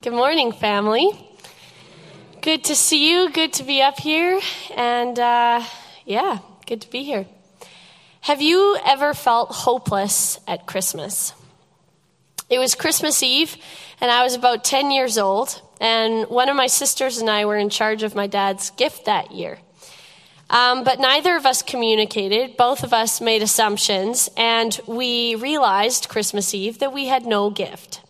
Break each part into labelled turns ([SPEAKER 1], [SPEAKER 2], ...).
[SPEAKER 1] Good morning, family. Good to see you. Good to be up here. And uh, yeah, good to be here. Have you ever felt hopeless at Christmas? It was Christmas Eve, and I was about 10 years old, and one of my sisters and I were in charge of my dad's gift that year. Um, but neither of us communicated. Both of us made assumptions, and we realized Christmas Eve that we had no gift.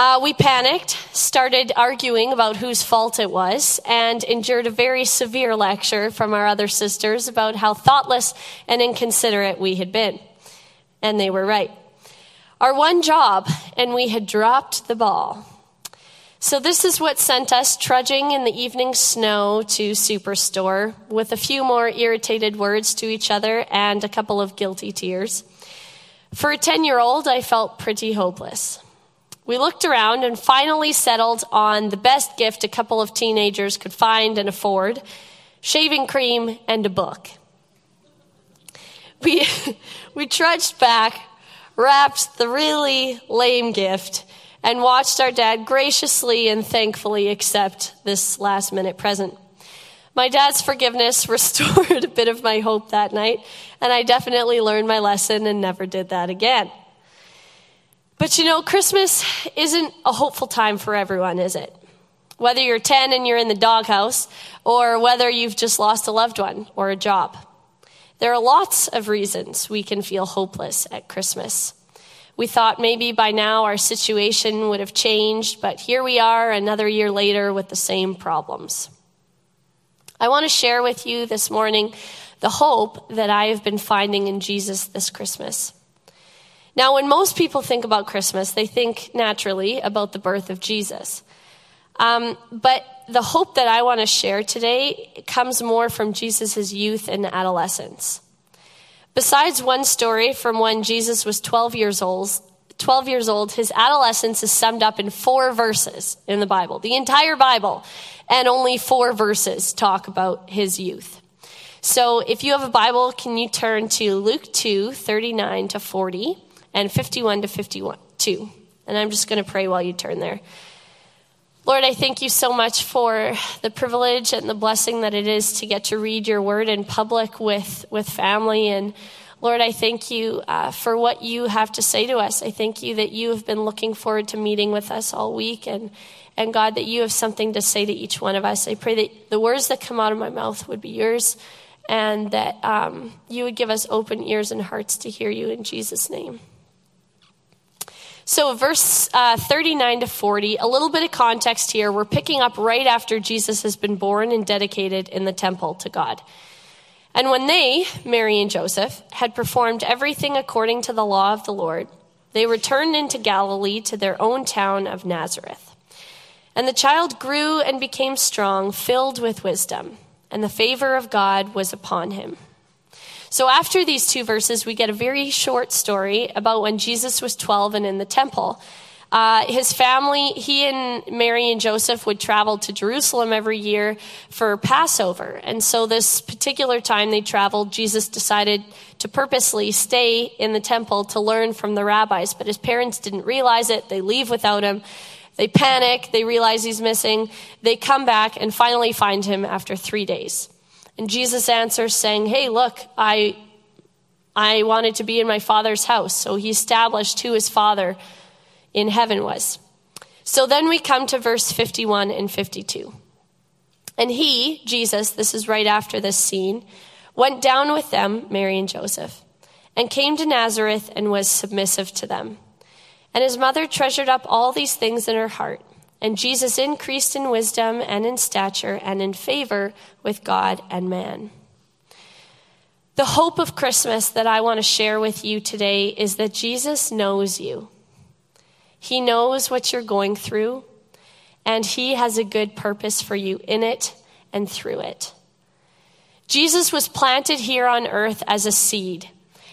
[SPEAKER 1] Uh, we panicked, started arguing about whose fault it was, and endured a very severe lecture from our other sisters about how thoughtless and inconsiderate we had been. And they were right. Our one job, and we had dropped the ball. So, this is what sent us trudging in the evening snow to Superstore with a few more irritated words to each other and a couple of guilty tears. For a 10 year old, I felt pretty hopeless. We looked around and finally settled on the best gift a couple of teenagers could find and afford shaving cream and a book. We, we trudged back, wrapped the really lame gift, and watched our dad graciously and thankfully accept this last minute present. My dad's forgiveness restored a bit of my hope that night, and I definitely learned my lesson and never did that again. But you know, Christmas isn't a hopeful time for everyone, is it? Whether you're 10 and you're in the doghouse, or whether you've just lost a loved one or a job. There are lots of reasons we can feel hopeless at Christmas. We thought maybe by now our situation would have changed, but here we are another year later with the same problems. I want to share with you this morning the hope that I have been finding in Jesus this Christmas. Now, when most people think about Christmas, they think naturally about the birth of Jesus. Um, but the hope that I want to share today comes more from Jesus' youth and adolescence. Besides one story from when Jesus was 12 years old, 12 years old, his adolescence is summed up in four verses in the Bible, the entire Bible, and only four verses talk about his youth. So if you have a Bible, can you turn to Luke 2, 39 to 40? And 51 to 52. And I'm just going to pray while you turn there. Lord, I thank you so much for the privilege and the blessing that it is to get to read your word in public with, with family. And Lord, I thank you uh, for what you have to say to us. I thank you that you have been looking forward to meeting with us all week. And, and God, that you have something to say to each one of us. I pray that the words that come out of my mouth would be yours and that um, you would give us open ears and hearts to hear you in Jesus' name. So, verse uh, 39 to 40, a little bit of context here. We're picking up right after Jesus has been born and dedicated in the temple to God. And when they, Mary and Joseph, had performed everything according to the law of the Lord, they returned into Galilee to their own town of Nazareth. And the child grew and became strong, filled with wisdom, and the favor of God was upon him. So after these two verses, we get a very short story about when Jesus was 12 and in the temple. Uh, his family, he and Mary and Joseph would travel to Jerusalem every year for Passover. And so, this particular time they traveled, Jesus decided to purposely stay in the temple to learn from the rabbis. But his parents didn't realize it. They leave without him. They panic. They realize he's missing. They come back and finally find him after three days. And Jesus answers saying, Hey, look, I, I wanted to be in my father's house. So he established who his father in heaven was. So then we come to verse 51 and 52. And he, Jesus, this is right after this scene, went down with them, Mary and Joseph, and came to Nazareth and was submissive to them. And his mother treasured up all these things in her heart. And Jesus increased in wisdom and in stature and in favor with God and man. The hope of Christmas that I want to share with you today is that Jesus knows you. He knows what you're going through, and He has a good purpose for you in it and through it. Jesus was planted here on earth as a seed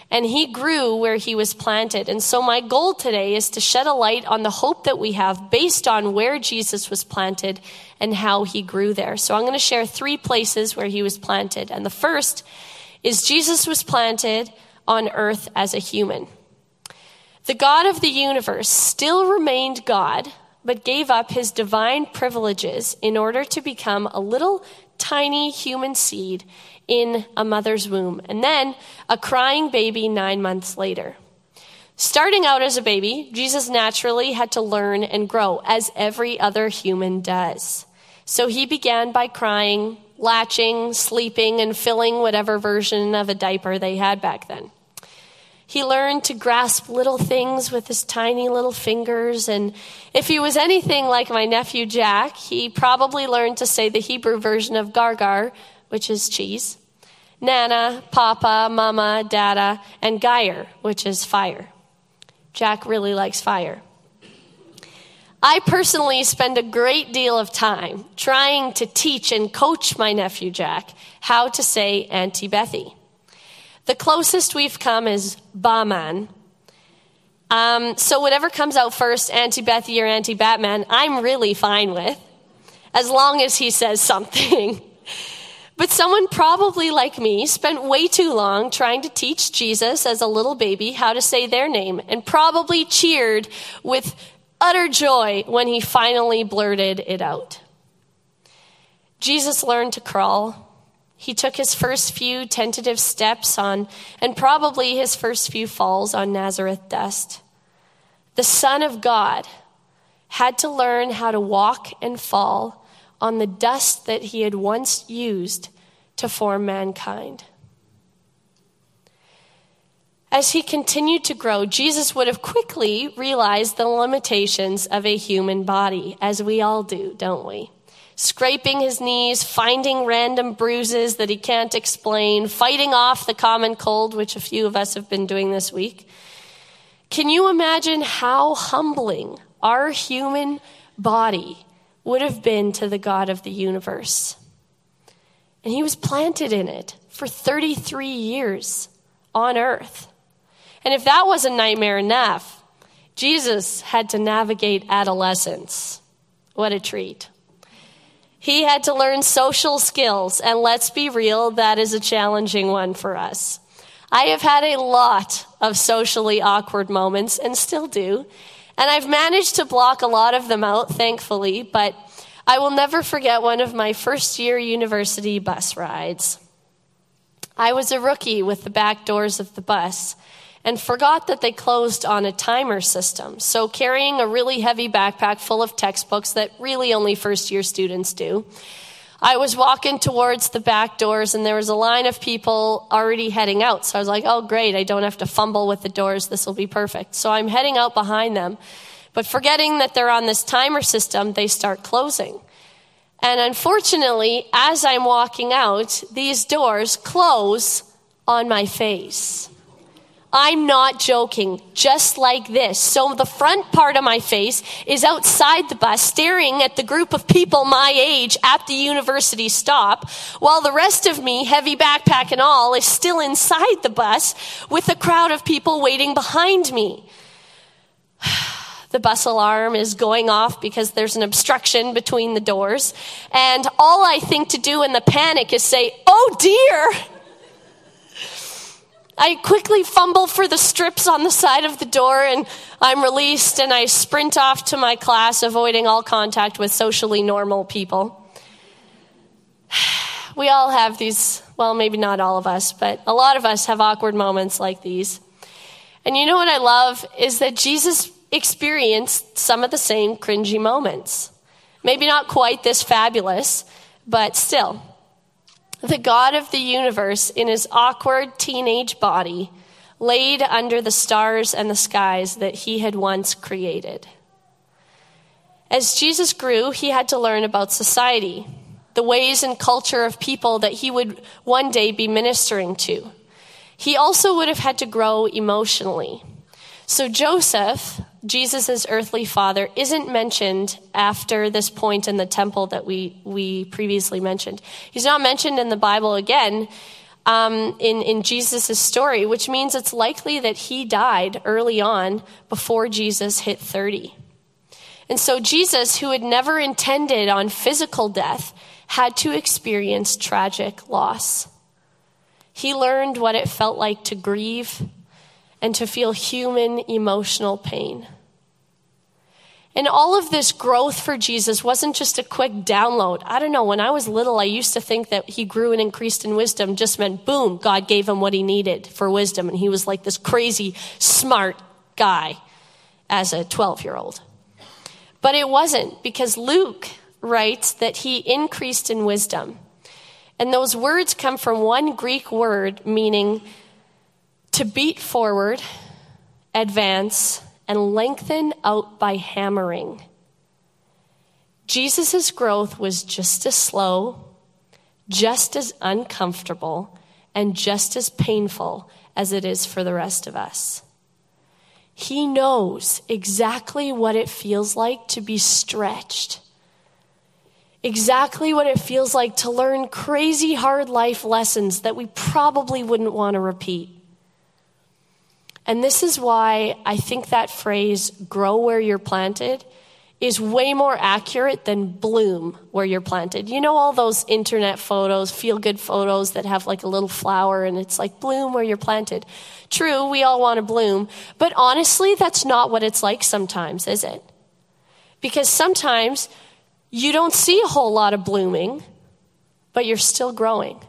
[SPEAKER 1] and he grew where he was planted. And so my goal today is to shed a light on the hope that we have based on where Jesus was planted and how he grew there. So I'm going to share three places where he was planted. And the first is Jesus was planted on earth as a human. The God of the universe still remained God, but gave up his divine privileges in order to become a little tiny human seed in a mother's womb, and then a crying baby nine months later. Starting out as a baby, Jesus naturally had to learn and grow, as every other human does. So he began by crying, latching, sleeping, and filling whatever version of a diaper they had back then. He learned to grasp little things with his tiny little fingers, and if he was anything like my nephew Jack, he probably learned to say the Hebrew version of gargar, which is cheese, Nana, Papa, Mama, Dada, and Geyer, which is fire. Jack really likes fire. I personally spend a great deal of time trying to teach and coach my nephew Jack how to say Auntie Bethy. The closest we've come is Baman. Um, so whatever comes out first, Auntie Bethy or Auntie Batman, I'm really fine with, as long as he says something. but someone probably like me spent way too long trying to teach Jesus as a little baby how to say their name and probably cheered with utter joy when he finally blurted it out. Jesus learned to crawl. He took his first few tentative steps on, and probably his first few falls on Nazareth dust. The Son of God had to learn how to walk and fall on the dust that he had once used to form mankind. As he continued to grow, Jesus would have quickly realized the limitations of a human body, as we all do, don't we? Scraping his knees, finding random bruises that he can't explain, fighting off the common cold, which a few of us have been doing this week. Can you imagine how humbling our human body would have been to the God of the universe? And he was planted in it for 33 years on earth. And if that was a nightmare enough, Jesus had to navigate adolescence. What a treat. He had to learn social skills, and let's be real, that is a challenging one for us. I have had a lot of socially awkward moments and still do, and I've managed to block a lot of them out, thankfully, but I will never forget one of my first year university bus rides. I was a rookie with the back doors of the bus, and forgot that they closed on a timer system. So, carrying a really heavy backpack full of textbooks that really only first year students do, I was walking towards the back doors and there was a line of people already heading out. So I was like, oh, great, I don't have to fumble with the doors. This will be perfect. So I'm heading out behind them. But forgetting that they're on this timer system, they start closing. And unfortunately, as I'm walking out, these doors close on my face. I'm not joking, just like this. So the front part of my face is outside the bus, staring at the group of people my age at the university stop, while the rest of me, heavy backpack and all, is still inside the bus with a crowd of people waiting behind me. The bus alarm is going off because there's an obstruction between the doors. And all I think to do in the panic is say, Oh dear! I quickly fumble for the strips on the side of the door and I'm released and I sprint off to my class, avoiding all contact with socially normal people. We all have these, well, maybe not all of us, but a lot of us have awkward moments like these. And you know what I love is that Jesus experienced some of the same cringy moments. Maybe not quite this fabulous, but still the God of the universe, in his awkward teenage body, laid under the stars and the skies that he had once created. As Jesus grew, he had to learn about society, the ways and culture of people that he would one day be ministering to. He also would have had to grow emotionally. So Joseph, Jesus' earthly father, isn't mentioned after this point in the temple that we, we previously mentioned. He's not mentioned in the Bible again um, in, in Jesus' story, which means it's likely that he died early on before Jesus hit 30. And so Jesus, who had never intended on physical death, had to experience tragic loss. He learned what it felt like to grieve and to feel human emotional pain. And all of this growth for Jesus wasn't just a quick download. I don't know, when I was little, I used to think that he grew and increased in wisdom just meant boom, God gave him what he needed for wisdom. And he was like this crazy, smart guy as a 12 year old. But it wasn't because Luke writes that he increased in wisdom. And those words come from one Greek word meaning to beat forward, advance, and lengthen out by hammering. Jesus' growth was just as slow, just as uncomfortable, and just as painful as it is for the rest of us. He knows exactly what it feels like to be stretched, exactly what it feels like to learn crazy hard life lessons that we probably wouldn't want to repeat. And this is why I think that phrase, grow where you're planted, is way more accurate than bloom where you're planted. You know, all those internet photos, feel good photos that have like a little flower and it's like bloom where you're planted. True, we all want to bloom, but honestly, that's not what it's like sometimes, is it? Because sometimes you don't see a whole lot of blooming, but you're still growing.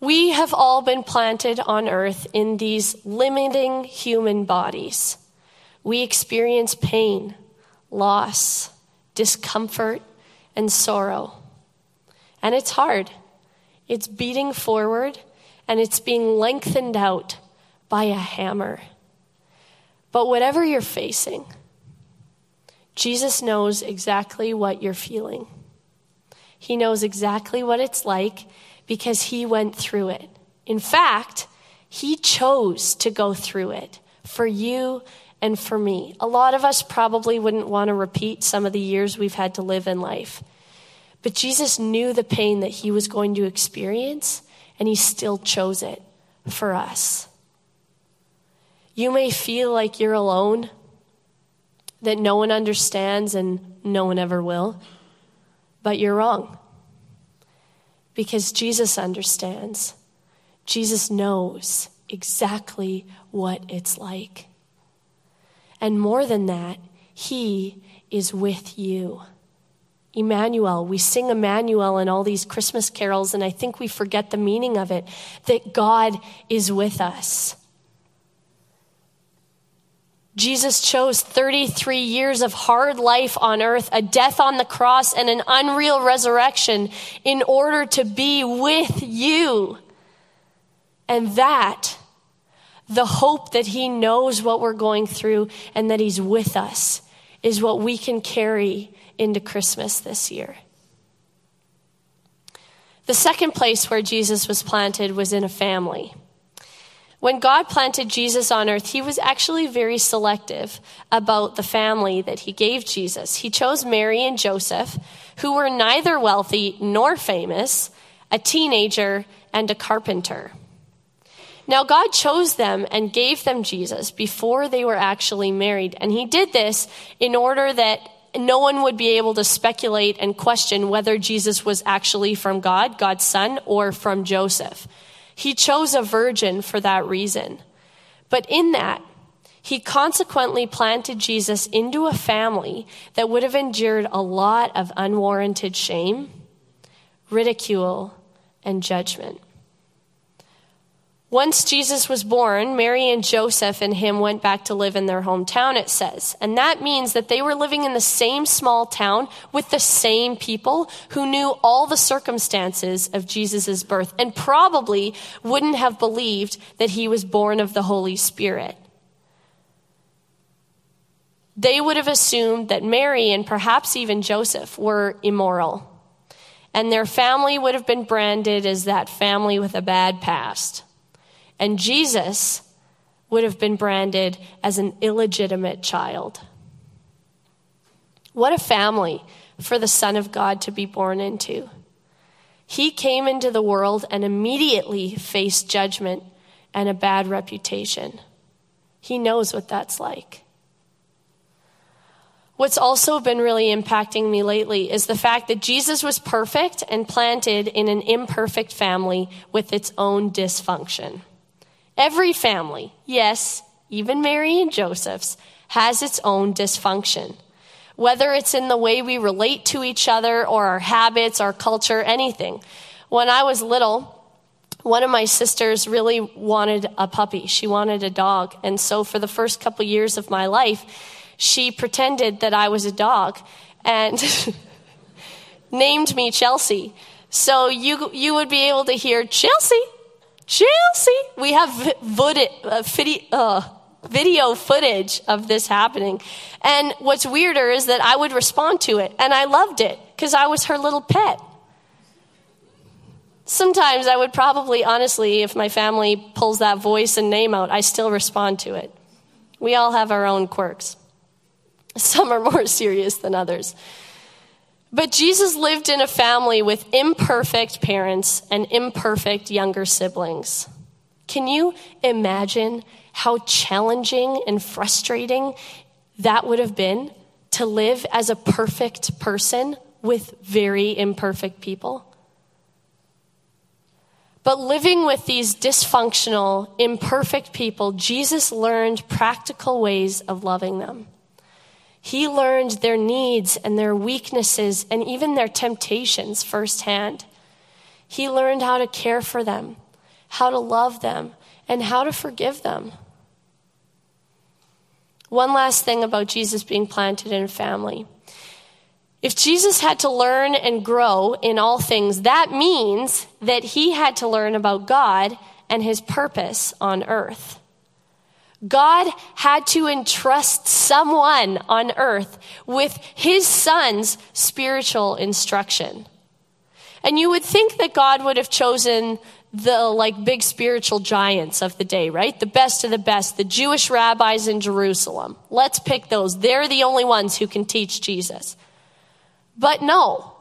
[SPEAKER 1] We have all been planted on earth in these limiting human bodies. We experience pain, loss, discomfort, and sorrow. And it's hard. It's beating forward and it's being lengthened out by a hammer. But whatever you're facing, Jesus knows exactly what you're feeling. He knows exactly what it's like because he went through it. In fact, he chose to go through it for you and for me. A lot of us probably wouldn't want to repeat some of the years we've had to live in life. But Jesus knew the pain that he was going to experience, and he still chose it for us. You may feel like you're alone, that no one understands and no one ever will, but you're wrong because Jesus understands. Jesus knows exactly what it's like. And more than that, He is with you. Emmanuel, we sing Emmanuel in all these Christmas carols, and I think we forget the meaning of it that God is with us. Jesus chose 33 years of hard life on earth, a death on the cross, and an unreal resurrection in order to be with you. And that, the hope that He knows what we're going through and that He's with us, is what we can carry into Christmas this year. The second place where Jesus was planted was in a family. When God planted Jesus on earth, he was actually very selective about the family that he gave Jesus. He chose Mary and Joseph, who were neither wealthy nor famous, a teenager and a carpenter. Now, God chose them and gave them Jesus before they were actually married. And he did this in order that no one would be able to speculate and question whether Jesus was actually from God, God's son, or from Joseph. He chose a virgin for that reason. But in that, he consequently planted Jesus into a family that would have endured a lot of unwarranted shame, ridicule, and judgment. Once Jesus was born, Mary and Joseph and him went back to live in their hometown, it says. And that means that they were living in the same small town with the same people who knew all the circumstances of Jesus' birth and probably wouldn't have believed that he was born of the Holy Spirit. They would have assumed that Mary and perhaps even Joseph were immoral. And their family would have been branded as that family with a bad past. And Jesus would have been branded as an illegitimate child. What a family for the Son of God to be born into. He came into the world and immediately faced judgment and a bad reputation. He knows what that's like. What's also been really impacting me lately is the fact that Jesus was perfect and planted in an imperfect family with its own dysfunction. Every family, yes, even Mary and Joseph's, has its own dysfunction. Whether it's in the way we relate to each other or our habits, our culture, anything. When I was little, one of my sisters really wanted a puppy. She wanted a dog. And so for the first couple years of my life, she pretended that I was a dog and named me Chelsea. So you, you would be able to hear Chelsea, Chelsea. We have uh, uh, video footage of this happening. And what's weirder is that I would respond to it, and I loved it because I was her little pet. Sometimes I would probably, honestly, if my family pulls that voice and name out, I still respond to it. We all have our own quirks. Some are more serious than others. But Jesus lived in a family with imperfect parents and imperfect younger siblings. Can you imagine how challenging and frustrating that would have been to live as a perfect person with very imperfect people? But living with these dysfunctional, imperfect people, Jesus learned practical ways of loving them. He learned their needs and their weaknesses and even their temptations firsthand. He learned how to care for them, how to love them, and how to forgive them. One last thing about Jesus being planted in a family. If Jesus had to learn and grow in all things, that means that he had to learn about God and his purpose on earth. God had to entrust someone on earth with his son's spiritual instruction. And you would think that God would have chosen the like big spiritual giants of the day, right? The best of the best, the Jewish rabbis in Jerusalem. Let's pick those. They're the only ones who can teach Jesus. But no,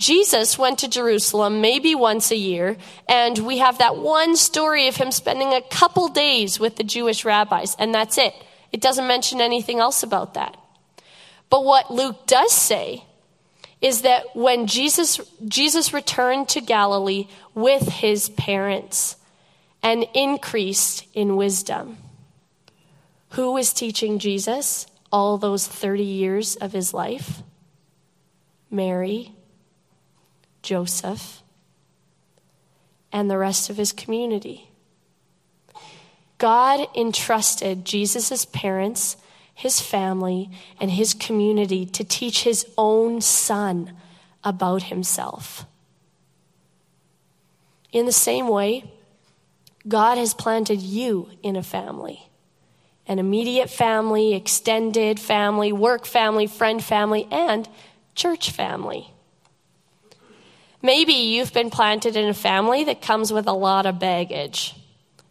[SPEAKER 1] Jesus went to Jerusalem maybe once a year, and we have that one story of him spending a couple days with the Jewish rabbis, and that's it. It doesn't mention anything else about that. But what Luke does say is that when Jesus, Jesus returned to Galilee with his parents and increased in wisdom, who was teaching Jesus all those 30 years of his life? Mary Joseph, and the rest of his community. God entrusted Jesus' parents, his family, and his community to teach his own son about himself. In the same way, God has planted you in a family an immediate family, extended family, work family, friend family, and church family. Maybe you've been planted in a family that comes with a lot of baggage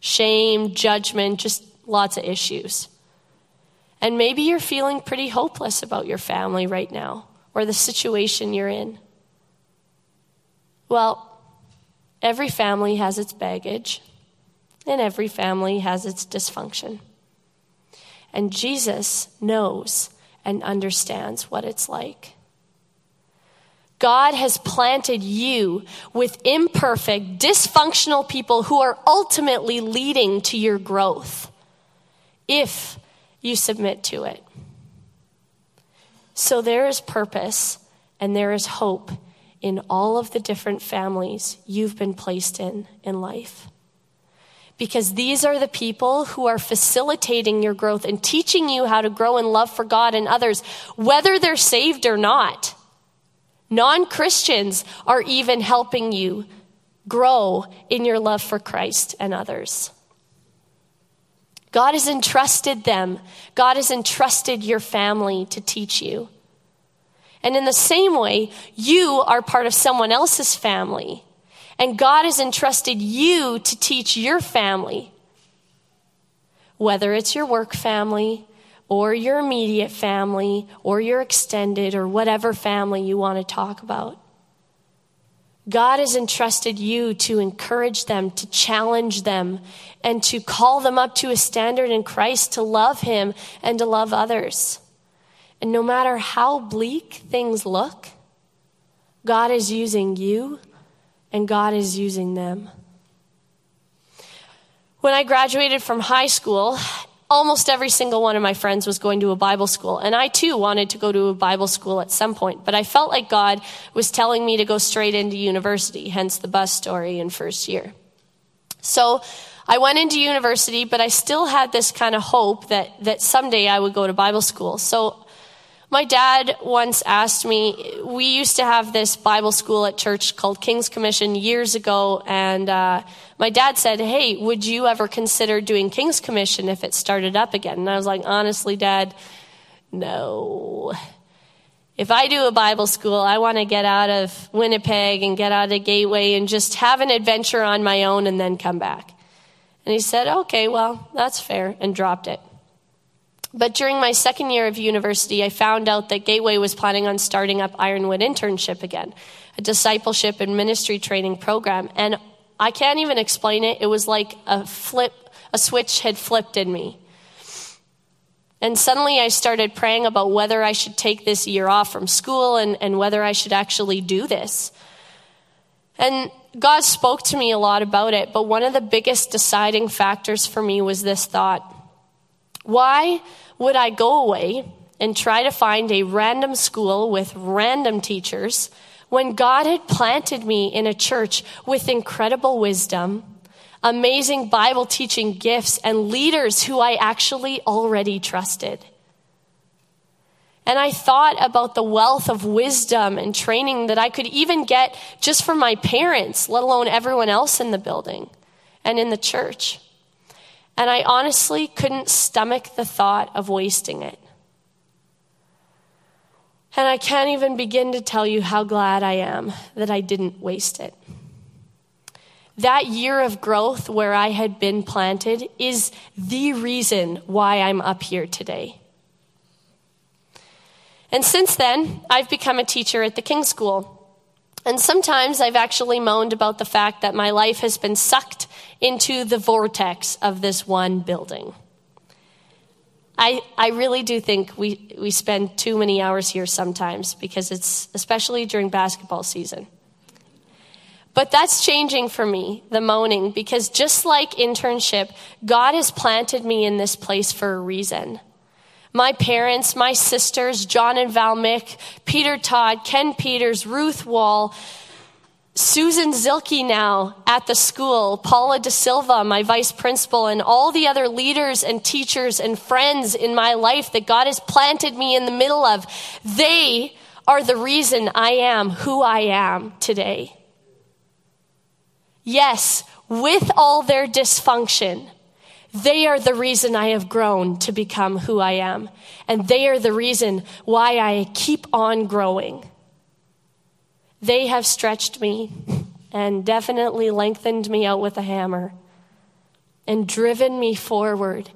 [SPEAKER 1] shame, judgment, just lots of issues. And maybe you're feeling pretty hopeless about your family right now or the situation you're in. Well, every family has its baggage, and every family has its dysfunction. And Jesus knows and understands what it's like. God has planted you with imperfect, dysfunctional people who are ultimately leading to your growth if you submit to it. So there is purpose and there is hope in all of the different families you've been placed in in life. Because these are the people who are facilitating your growth and teaching you how to grow in love for God and others, whether they're saved or not. Non Christians are even helping you grow in your love for Christ and others. God has entrusted them, God has entrusted your family to teach you. And in the same way, you are part of someone else's family. And God has entrusted you to teach your family, whether it's your work family, or your immediate family or your extended or whatever family you want to talk about. God has entrusted you to encourage them, to challenge them, and to call them up to a standard in Christ to love Him and to love others. And no matter how bleak things look, God is using you and God is using them. When I graduated from high school, almost every single one of my friends was going to a Bible school. And I too wanted to go to a Bible school at some point. But I felt like God was telling me to go straight into university, hence the bus story in first year. So I went into university, but I still had this kind of hope that, that someday I would go to Bible school. So my dad once asked me, we used to have this Bible school at church called King's Commission years ago, and uh, my dad said, Hey, would you ever consider doing King's Commission if it started up again? And I was like, Honestly, Dad, no. If I do a Bible school, I want to get out of Winnipeg and get out of Gateway and just have an adventure on my own and then come back. And he said, Okay, well, that's fair, and dropped it. But during my second year of university, I found out that Gateway was planning on starting up Ironwood Internship again, a discipleship and ministry training program. And I can't even explain it. It was like a flip, a switch had flipped in me. And suddenly I started praying about whether I should take this year off from school and, and whether I should actually do this. And God spoke to me a lot about it, but one of the biggest deciding factors for me was this thought why would I go away and try to find a random school with random teachers when God had planted me in a church with incredible wisdom, amazing Bible teaching gifts, and leaders who I actually already trusted? And I thought about the wealth of wisdom and training that I could even get just from my parents, let alone everyone else in the building and in the church. And I honestly couldn't stomach the thought of wasting it. And I can't even begin to tell you how glad I am that I didn't waste it. That year of growth where I had been planted is the reason why I'm up here today. And since then, I've become a teacher at the King School. And sometimes I've actually moaned about the fact that my life has been sucked into the vortex of this one building. I, I really do think we, we spend too many hours here sometimes because it's especially during basketball season. But that's changing for me, the moaning, because just like internship, God has planted me in this place for a reason. My parents, my sisters, John and Val Mick, Peter Todd, Ken Peters, Ruth Wall, Susan Zilke now at the school, Paula De Silva, my vice principal, and all the other leaders and teachers and friends in my life that God has planted me in the middle of, they are the reason I am who I am today. Yes, with all their dysfunction, they are the reason I have grown to become who I am. And they are the reason why I keep on growing. They have stretched me and definitely lengthened me out with a hammer and driven me forward,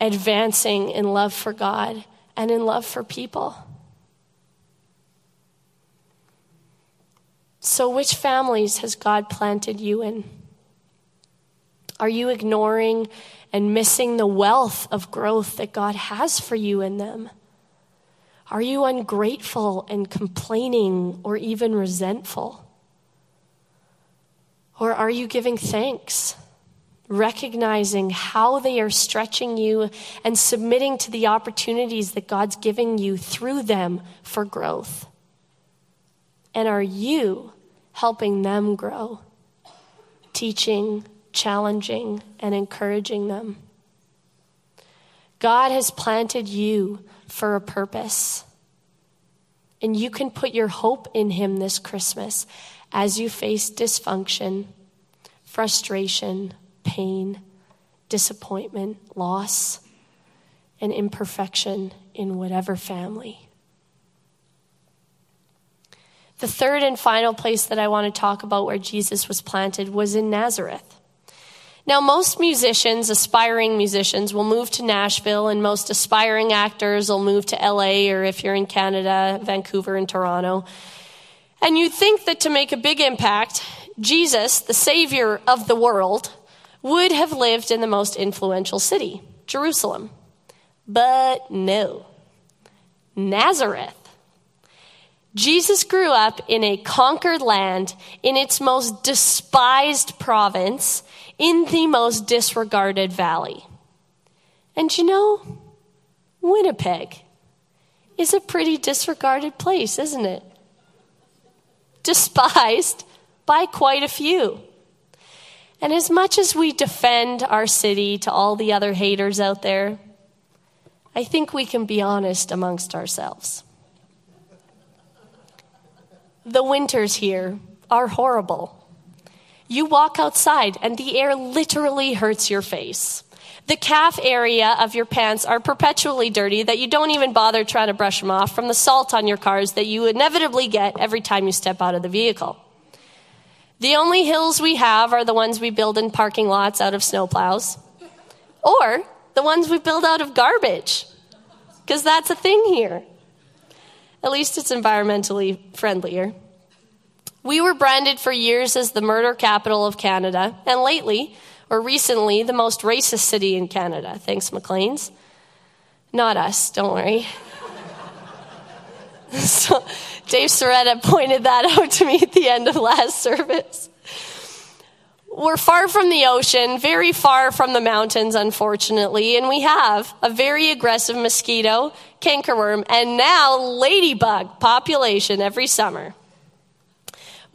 [SPEAKER 1] advancing in love for God and in love for people. So, which families has God planted you in? Are you ignoring and missing the wealth of growth that God has for you in them? Are you ungrateful and complaining or even resentful? Or are you giving thanks, recognizing how they are stretching you and submitting to the opportunities that God's giving you through them for growth? And are you helping them grow, teaching, challenging, and encouraging them. God has planted you for a purpose. And you can put your hope in Him this Christmas as you face dysfunction, frustration, pain, disappointment, loss, and imperfection in whatever family. The third and final place that I want to talk about where Jesus was planted was in Nazareth. Now, most musicians, aspiring musicians, will move to Nashville, and most aspiring actors will move to LA, or if you're in Canada, Vancouver and Toronto. And you'd think that to make a big impact, Jesus, the Savior of the world, would have lived in the most influential city, Jerusalem. But no. Nazareth. Jesus grew up in a conquered land, in its most despised province, in the most disregarded valley. And you know, Winnipeg is a pretty disregarded place, isn't it? Despised by quite a few. And as much as we defend our city to all the other haters out there, I think we can be honest amongst ourselves. The winters here are horrible. You walk outside and the air literally hurts your face. The calf area of your pants are perpetually dirty that you don't even bother trying to brush them off from the salt on your cars that you inevitably get every time you step out of the vehicle. The only hills we have are the ones we build in parking lots out of snowplows, or the ones we build out of garbage, because that's a thing here. At least it's environmentally friendlier. We were branded for years as the murder capital of Canada, and lately, or recently, the most racist city in Canada. Thanks, Maclean's. Not us, don't worry. so, Dave Soretta pointed that out to me at the end of last service. We're far from the ocean, very far from the mountains, unfortunately, and we have a very aggressive mosquito, cankerworm, and now ladybug population every summer.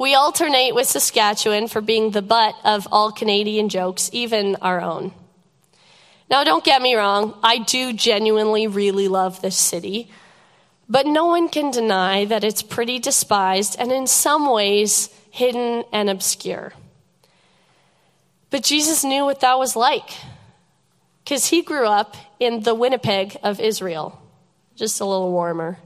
[SPEAKER 1] We alternate with Saskatchewan for being the butt of all Canadian jokes, even our own. Now, don't get me wrong, I do genuinely really love this city, but no one can deny that it's pretty despised and in some ways hidden and obscure. But Jesus knew what that was like because he grew up in the Winnipeg of Israel, just a little warmer.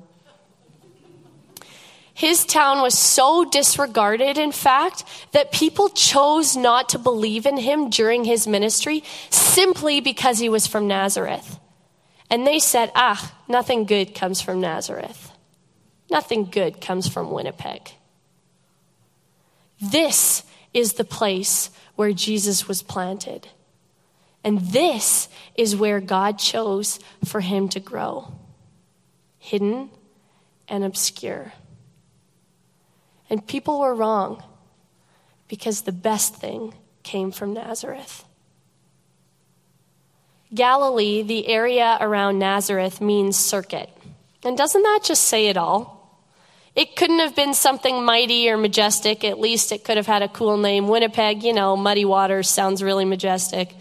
[SPEAKER 1] His town was so disregarded, in fact, that people chose not to believe in him during his ministry simply because he was from Nazareth. And they said, ah, nothing good comes from Nazareth. Nothing good comes from Winnipeg. This is the place where Jesus was planted. And this is where God chose for him to grow hidden and obscure. And people were wrong because the best thing came from Nazareth. Galilee, the area around Nazareth, means circuit. And doesn't that just say it all? It couldn't have been something mighty or majestic. At least it could have had a cool name. Winnipeg, you know, muddy waters sounds really majestic.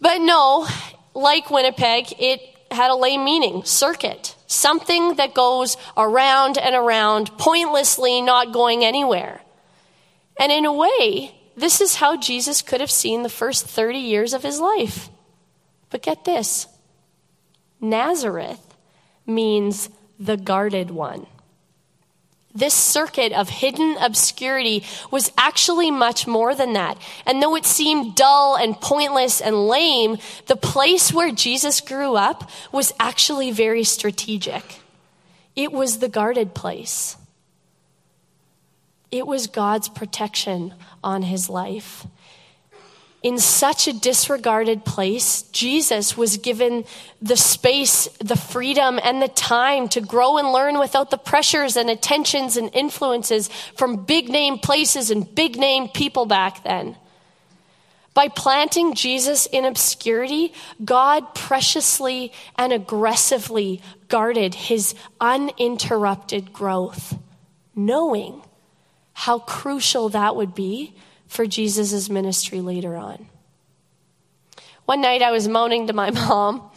[SPEAKER 1] But no, like Winnipeg, it had a lame meaning circuit something that goes around and around, pointlessly not going anywhere. And in a way, this is how Jesus could have seen the first 30 years of his life. But get this Nazareth means the guarded one. This circuit of hidden obscurity was actually much more than that. And though it seemed dull and pointless and lame, the place where Jesus grew up was actually very strategic. It was the guarded place, it was God's protection on his life in such a disregarded place, Jesus was given the space, the freedom, and the time to grow and learn without the pressures and attentions and influences from big name places and big name people back then. By planting Jesus in obscurity, God preciously and aggressively guarded his uninterrupted growth, knowing how crucial that would be for Jesus' ministry later on. One night I was moaning to my mom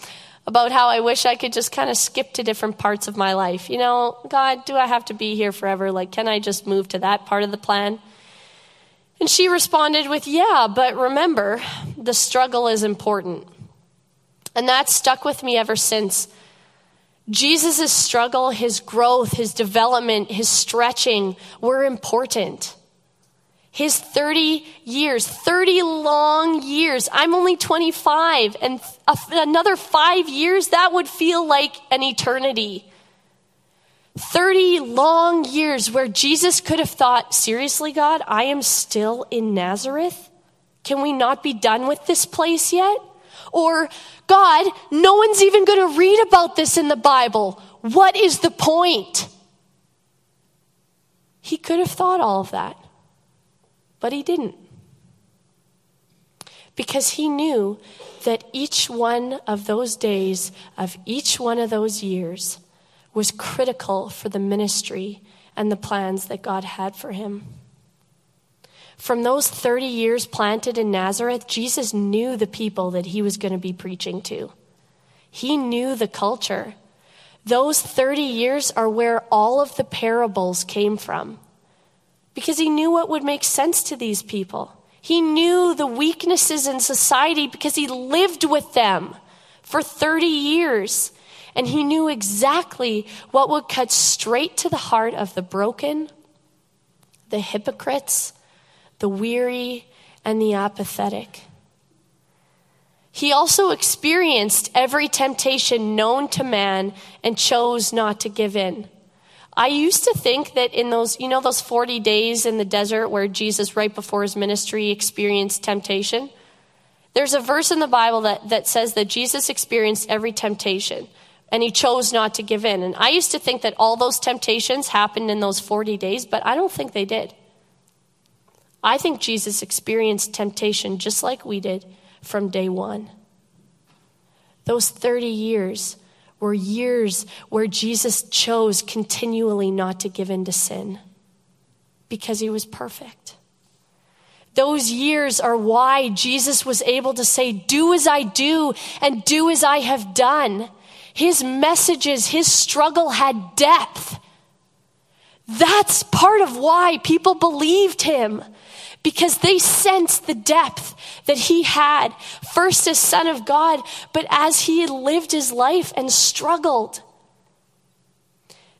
[SPEAKER 1] about how I wish I could just kind of skip to different parts of my life. You know, God, do I have to be here forever? Like, can I just move to that part of the plan? And she responded with, Yeah, but remember, the struggle is important. And that stuck with me ever since. Jesus' struggle, his growth, his development, his stretching were important. His 30 years, 30 long years. I'm only 25, and another five years, that would feel like an eternity. 30 long years where Jesus could have thought, seriously, God, I am still in Nazareth? Can we not be done with this place yet? Or, God, no one's even going to read about this in the Bible. What is the point? He could have thought all of that but he didn't. because he knew that each one of those days, of each one of those years, was critical for the ministry and the plans that God had for him. From those 30 years planted in Nazareth, Jesus knew the people that he was going to be preaching to. He knew the culture. Those 30 years are where all of the parables came from because he knew what would make sense to these people. He knew the weaknesses in society because he lived with them for 30 years. And he knew exactly what would cut straight to the heart of the broken, the hypocrites, the weary, and the apathetic. He also experienced every temptation known to man and chose not to give in. I used to think that in those, you know, those 40 days in the desert where Jesus, right before his ministry, experienced temptation. There's a verse in the Bible that, that says that Jesus experienced every temptation and he chose not to give in. And I used to think that all those temptations happened in those 40 days, but I don't think they did. I think Jesus experienced temptation just like we did from day one. Those 30 years were years where Jesus chose continually not to give in to sin because he was perfect. Those years are why Jesus was able to say, Do as I do and do as I have done. His messages, his struggle had depth. That's part of why people believed him because they sensed the depth that he had, first as Son of God, but as he had lived his life and struggled.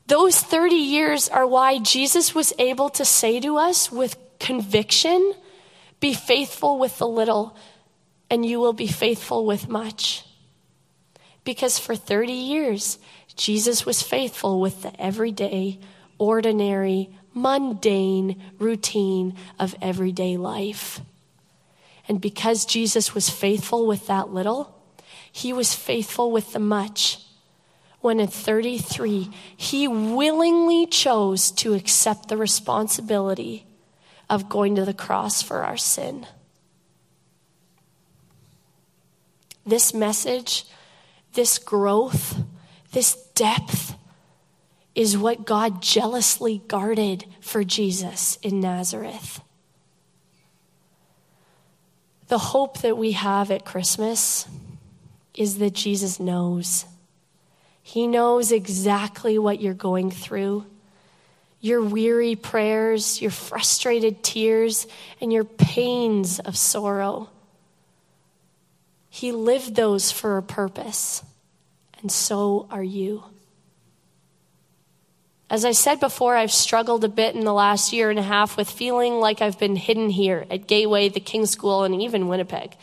[SPEAKER 1] Those 30 years are why Jesus was able to say to us with conviction be faithful with the little, and you will be faithful with much. Because for 30 years, Jesus was faithful with the everyday, ordinary, mundane routine of everyday life. And because Jesus was faithful with that little, he was faithful with the much. When at 33, he willingly chose to accept the responsibility of going to the cross for our sin. This message, this growth, this depth is what God jealously guarded for Jesus in Nazareth. The hope that we have at Christmas is that Jesus knows. He knows exactly what you're going through your weary prayers, your frustrated tears, and your pains of sorrow. He lived those for a purpose, and so are you. As I said before, I've struggled a bit in the last year and a half with feeling like I've been hidden here at Gateway, the King School, and even Winnipeg.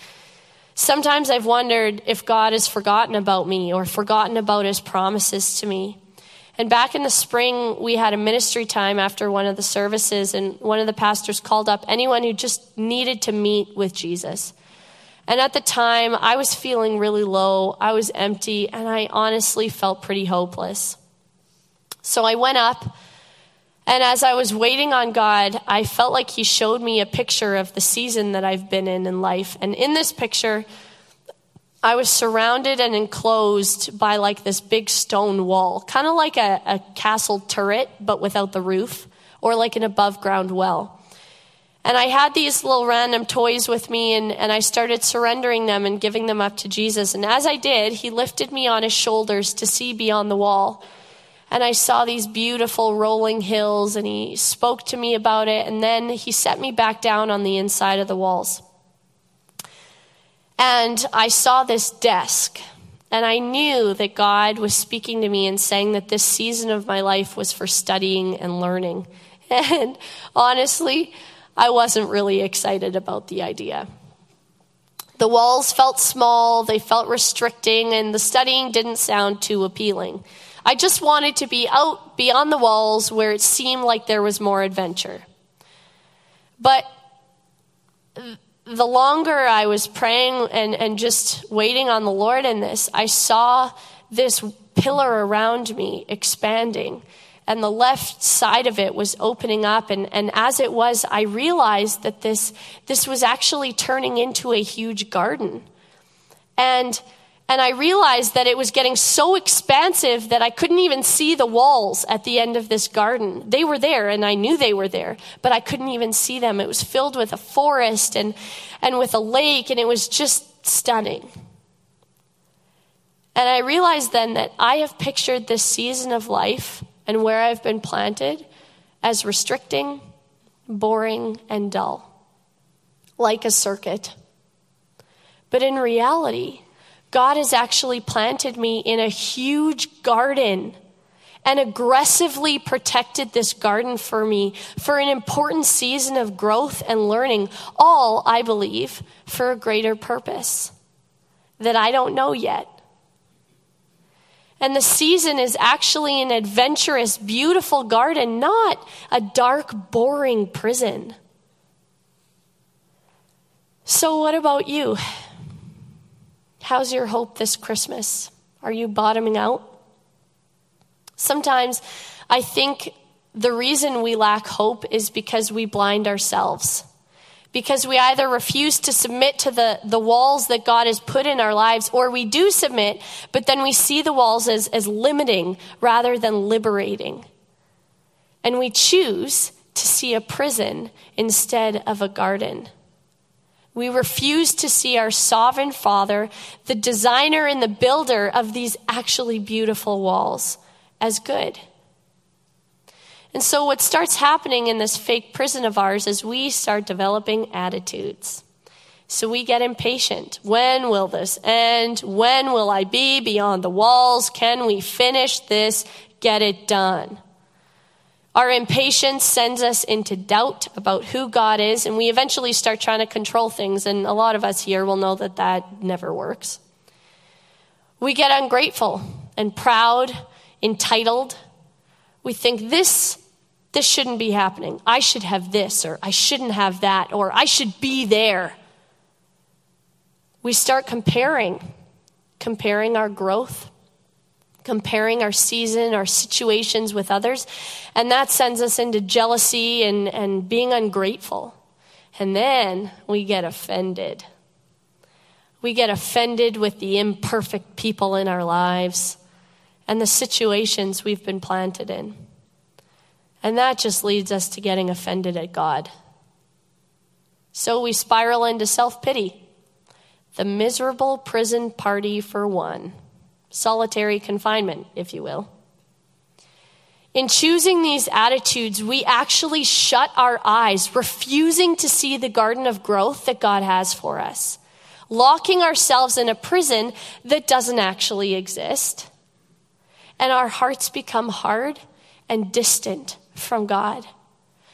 [SPEAKER 1] Sometimes I've wondered if God has forgotten about me or forgotten about his promises to me. And back in the spring, we had a ministry time after one of the services, and one of the pastors called up anyone who just needed to meet with Jesus. And at the time, I was feeling really low, I was empty, and I honestly felt pretty hopeless. So I went up, and as I was waiting on God, I felt like He showed me a picture of the season that I've been in in life. And in this picture, I was surrounded and enclosed by like this big stone wall, kind of like a, a, castle turret, but without the roof, or like an above ground well. And I had these little random toys with me, and, and I started surrendering them and giving them up to Jesus. And as I did, He lifted me on His shoulders to see beyond the wall and I saw these beautiful rolling hills, and he spoke to me about it, and then he set me back down on the inside of the walls. And I saw this desk, and I knew that God was speaking to me and saying that this season of my life was for studying and learning. And honestly, I wasn't really excited about the idea. The walls felt small, they felt restricting, and the studying didn't sound too appealing. I just wanted to be out beyond the walls where it seemed like there was more adventure. But the longer I was praying and, and just waiting on the Lord in this, I saw this pillar around me expanding. and the left side of it was opening up. And, and as it was, I realized that this, this was actually turning into a huge garden. And, and I realized that it was getting so expansive that I couldn't even see the walls at the end of this garden. They were there, and I knew they were there, but I couldn't even see them. It was filled with a forest and, and with a lake, and it was just stunning. And I realized then that I have pictured this season of life and where I've been planted as restricting, boring, and dull, like a circuit. But in reality, God has actually planted me in a huge garden and aggressively protected this garden for me for an important season of growth and learning, all, I believe, for a greater purpose that I don't know yet. And the season is actually an adventurous, beautiful garden, not a dark, boring prison. So, what about you? How's your hope this Christmas? Are you bottoming out? Sometimes I think the reason we lack hope is because we blind ourselves because we either refuse to submit to the, the walls that God has put in our lives, or we do submit, but then we see the walls as, as limiting rather than liberating. And we choose to see a prison instead of a garden. We refuse to see our sovereign Father, the designer and the builder of these actually beautiful walls, as good. And so, what starts happening in this fake prison of ours is we start developing attitudes. So we get impatient. When will this end? When will I be beyond the walls? Can we finish this? Get it done. Our impatience sends us into doubt about who God is, and we eventually start trying to control things. And a lot of us here will know that that never works. We get ungrateful and proud, entitled. We think this this shouldn't be happening. I should have this, or I shouldn't have that, or I should be there. We start comparing, comparing our growth, comparing our season, our situations with others, and that sends us into jealousy and, and being ungrateful. And then we get offended. We get offended with the imperfect people in our lives and the situations we've been planted in. And that just leads us to getting offended at God. So we spiral into self pity, the miserable prison party for one, solitary confinement, if you will. In choosing these attitudes, we actually shut our eyes, refusing to see the garden of growth that God has for us, locking ourselves in a prison that doesn't actually exist. And our hearts become hard and distant from God.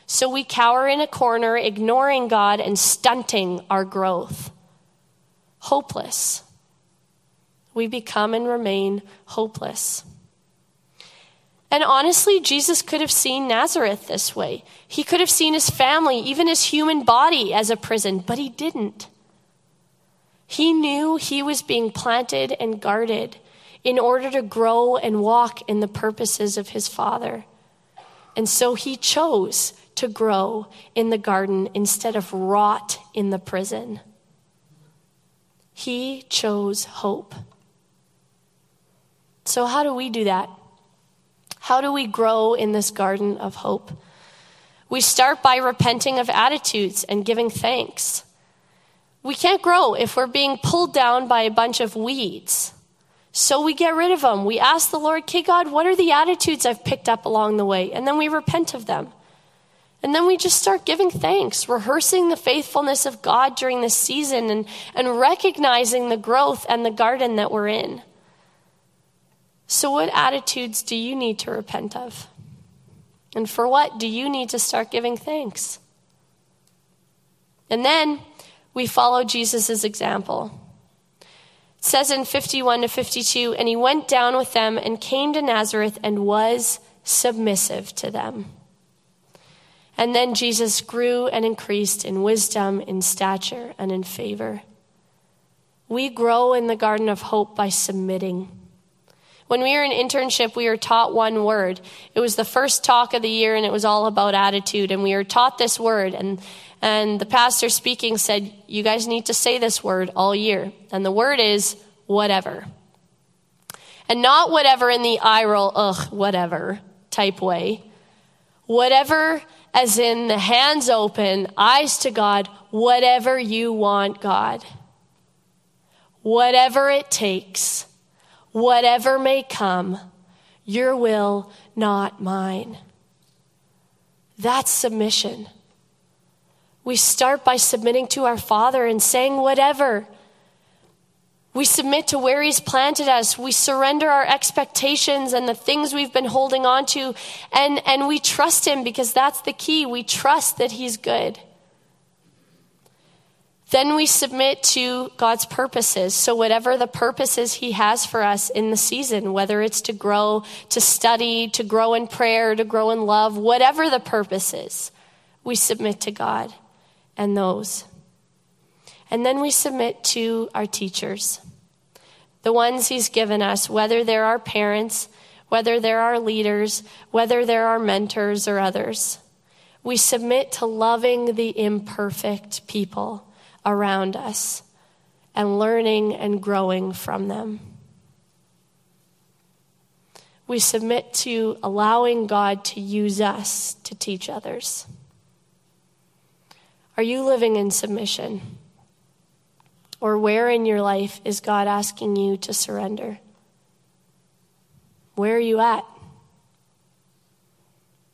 [SPEAKER 1] So we cower in a corner, ignoring God and stunting our growth. Hopeless. We become and remain hopeless. And honestly, Jesus could have seen Nazareth this way. He could have seen his family, even his human body, as a prison, but he didn't. He knew he was being planted and guarded in order to grow and walk in the purposes of his Father. And so he chose to grow in the garden instead of rot in the prison. He chose hope. So, how do we do that? How do we grow in this garden of hope? We start by repenting of attitudes and giving thanks. We can't grow if we're being pulled down by a bunch of weeds. So we get rid of them. We ask the Lord, okay, God, what are the attitudes I've picked up along the way? And then we repent of them. And then we just start giving thanks, rehearsing the faithfulness of God during this season and, and recognizing the growth and the garden that we're in. So, what attitudes do you need to repent of? And for what do you need to start giving thanks? And then we follow Jesus' example says in 51 to 52 and he went down with them and came to Nazareth and was submissive to them. And then Jesus grew and increased in wisdom, in stature, and in favor. We grow in the garden of hope by submitting. When we were in internship, we were taught one word. It was the first talk of the year, and it was all about attitude. And we were taught this word, and and the pastor speaking said, "You guys need to say this word all year." And the word is whatever, and not whatever in the eye roll, ugh, whatever type way. Whatever, as in the hands open, eyes to God. Whatever you want, God. Whatever it takes whatever may come, your will, not mine. That's submission. We start by submitting to our Father and saying, whatever. We submit to where He's planted us. We surrender our expectations and the things we've been holding on to, and, and we trust Him because that's the key. We trust that He's good. Then we submit to God's purposes. So, whatever the purposes He has for us in the season, whether it's to grow, to study, to grow in prayer, to grow in love, whatever the purpose is, we submit to God and those. And then we submit to our teachers, the ones He's given us, whether they're our parents, whether they're our leaders, whether they're our mentors or others. We submit to loving the imperfect people around us and learning and growing from them. We submit to allowing God to use us to teach others. Are you living in submission? Or where in your life is God asking you to surrender? Where are you at?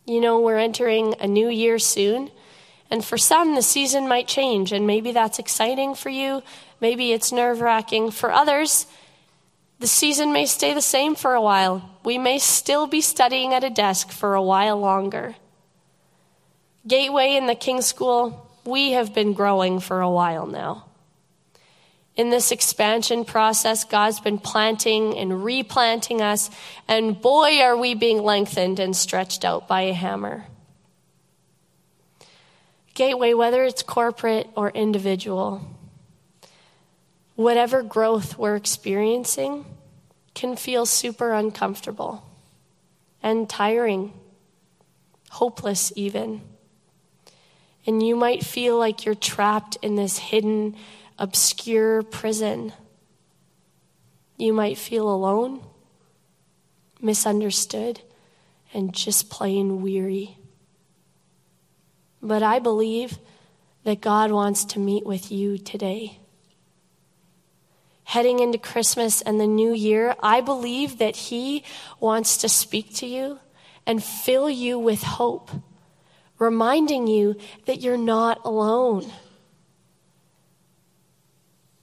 [SPEAKER 1] You know, we're entering a new year soon. And for some, the season might change, and maybe that's exciting for you. Maybe it's nerve wracking. For others, the season may stay the same for a while. We may still be studying at a desk for a while longer. Gateway in the King School, we have been growing for a while now. In this expansion process, God's been planting and replanting us, and boy, are we being lengthened and stretched out by a hammer. Gateway, whether it's corporate or individual, whatever growth we're experiencing can feel super uncomfortable and tiring, hopeless, even. And you might feel like you're trapped in this hidden, obscure prison. You might feel alone, misunderstood, and just plain weary. But I believe that God wants to meet with you today. Heading into Christmas and the new year, I believe that He wants to speak to you and fill you with hope, reminding you that you're not alone.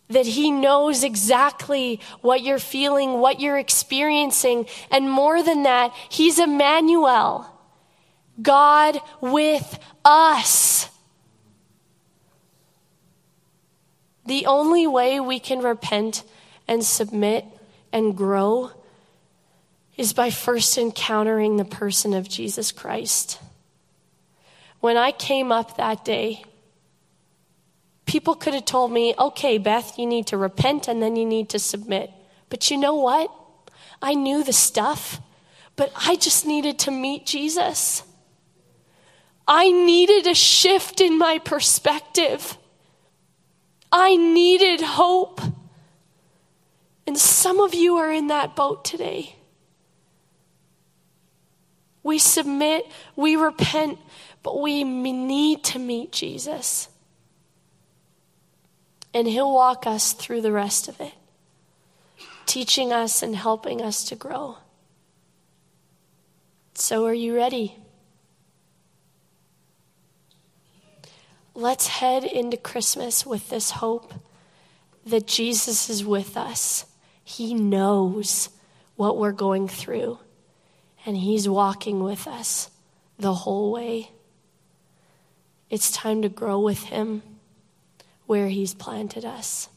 [SPEAKER 1] That He knows exactly what you're feeling, what you're experiencing, and more than that, He's Emmanuel, God with us. The only way we can repent and submit and grow is by first encountering the person of Jesus Christ. When I came up that day, people could have told me, okay, Beth, you need to repent and then you need to submit. But you know what? I knew the stuff, but I just needed to meet Jesus. I needed a shift in my perspective. I needed hope. And some of you are in that boat today. We submit, we repent, but we need to meet Jesus. And He'll walk us through the rest of it, teaching us and helping us to grow. So, are you ready? Let's head into Christmas with this hope that Jesus is with us. He knows what we're going through, and He's walking with us the whole way. It's time to grow with Him where He's planted us.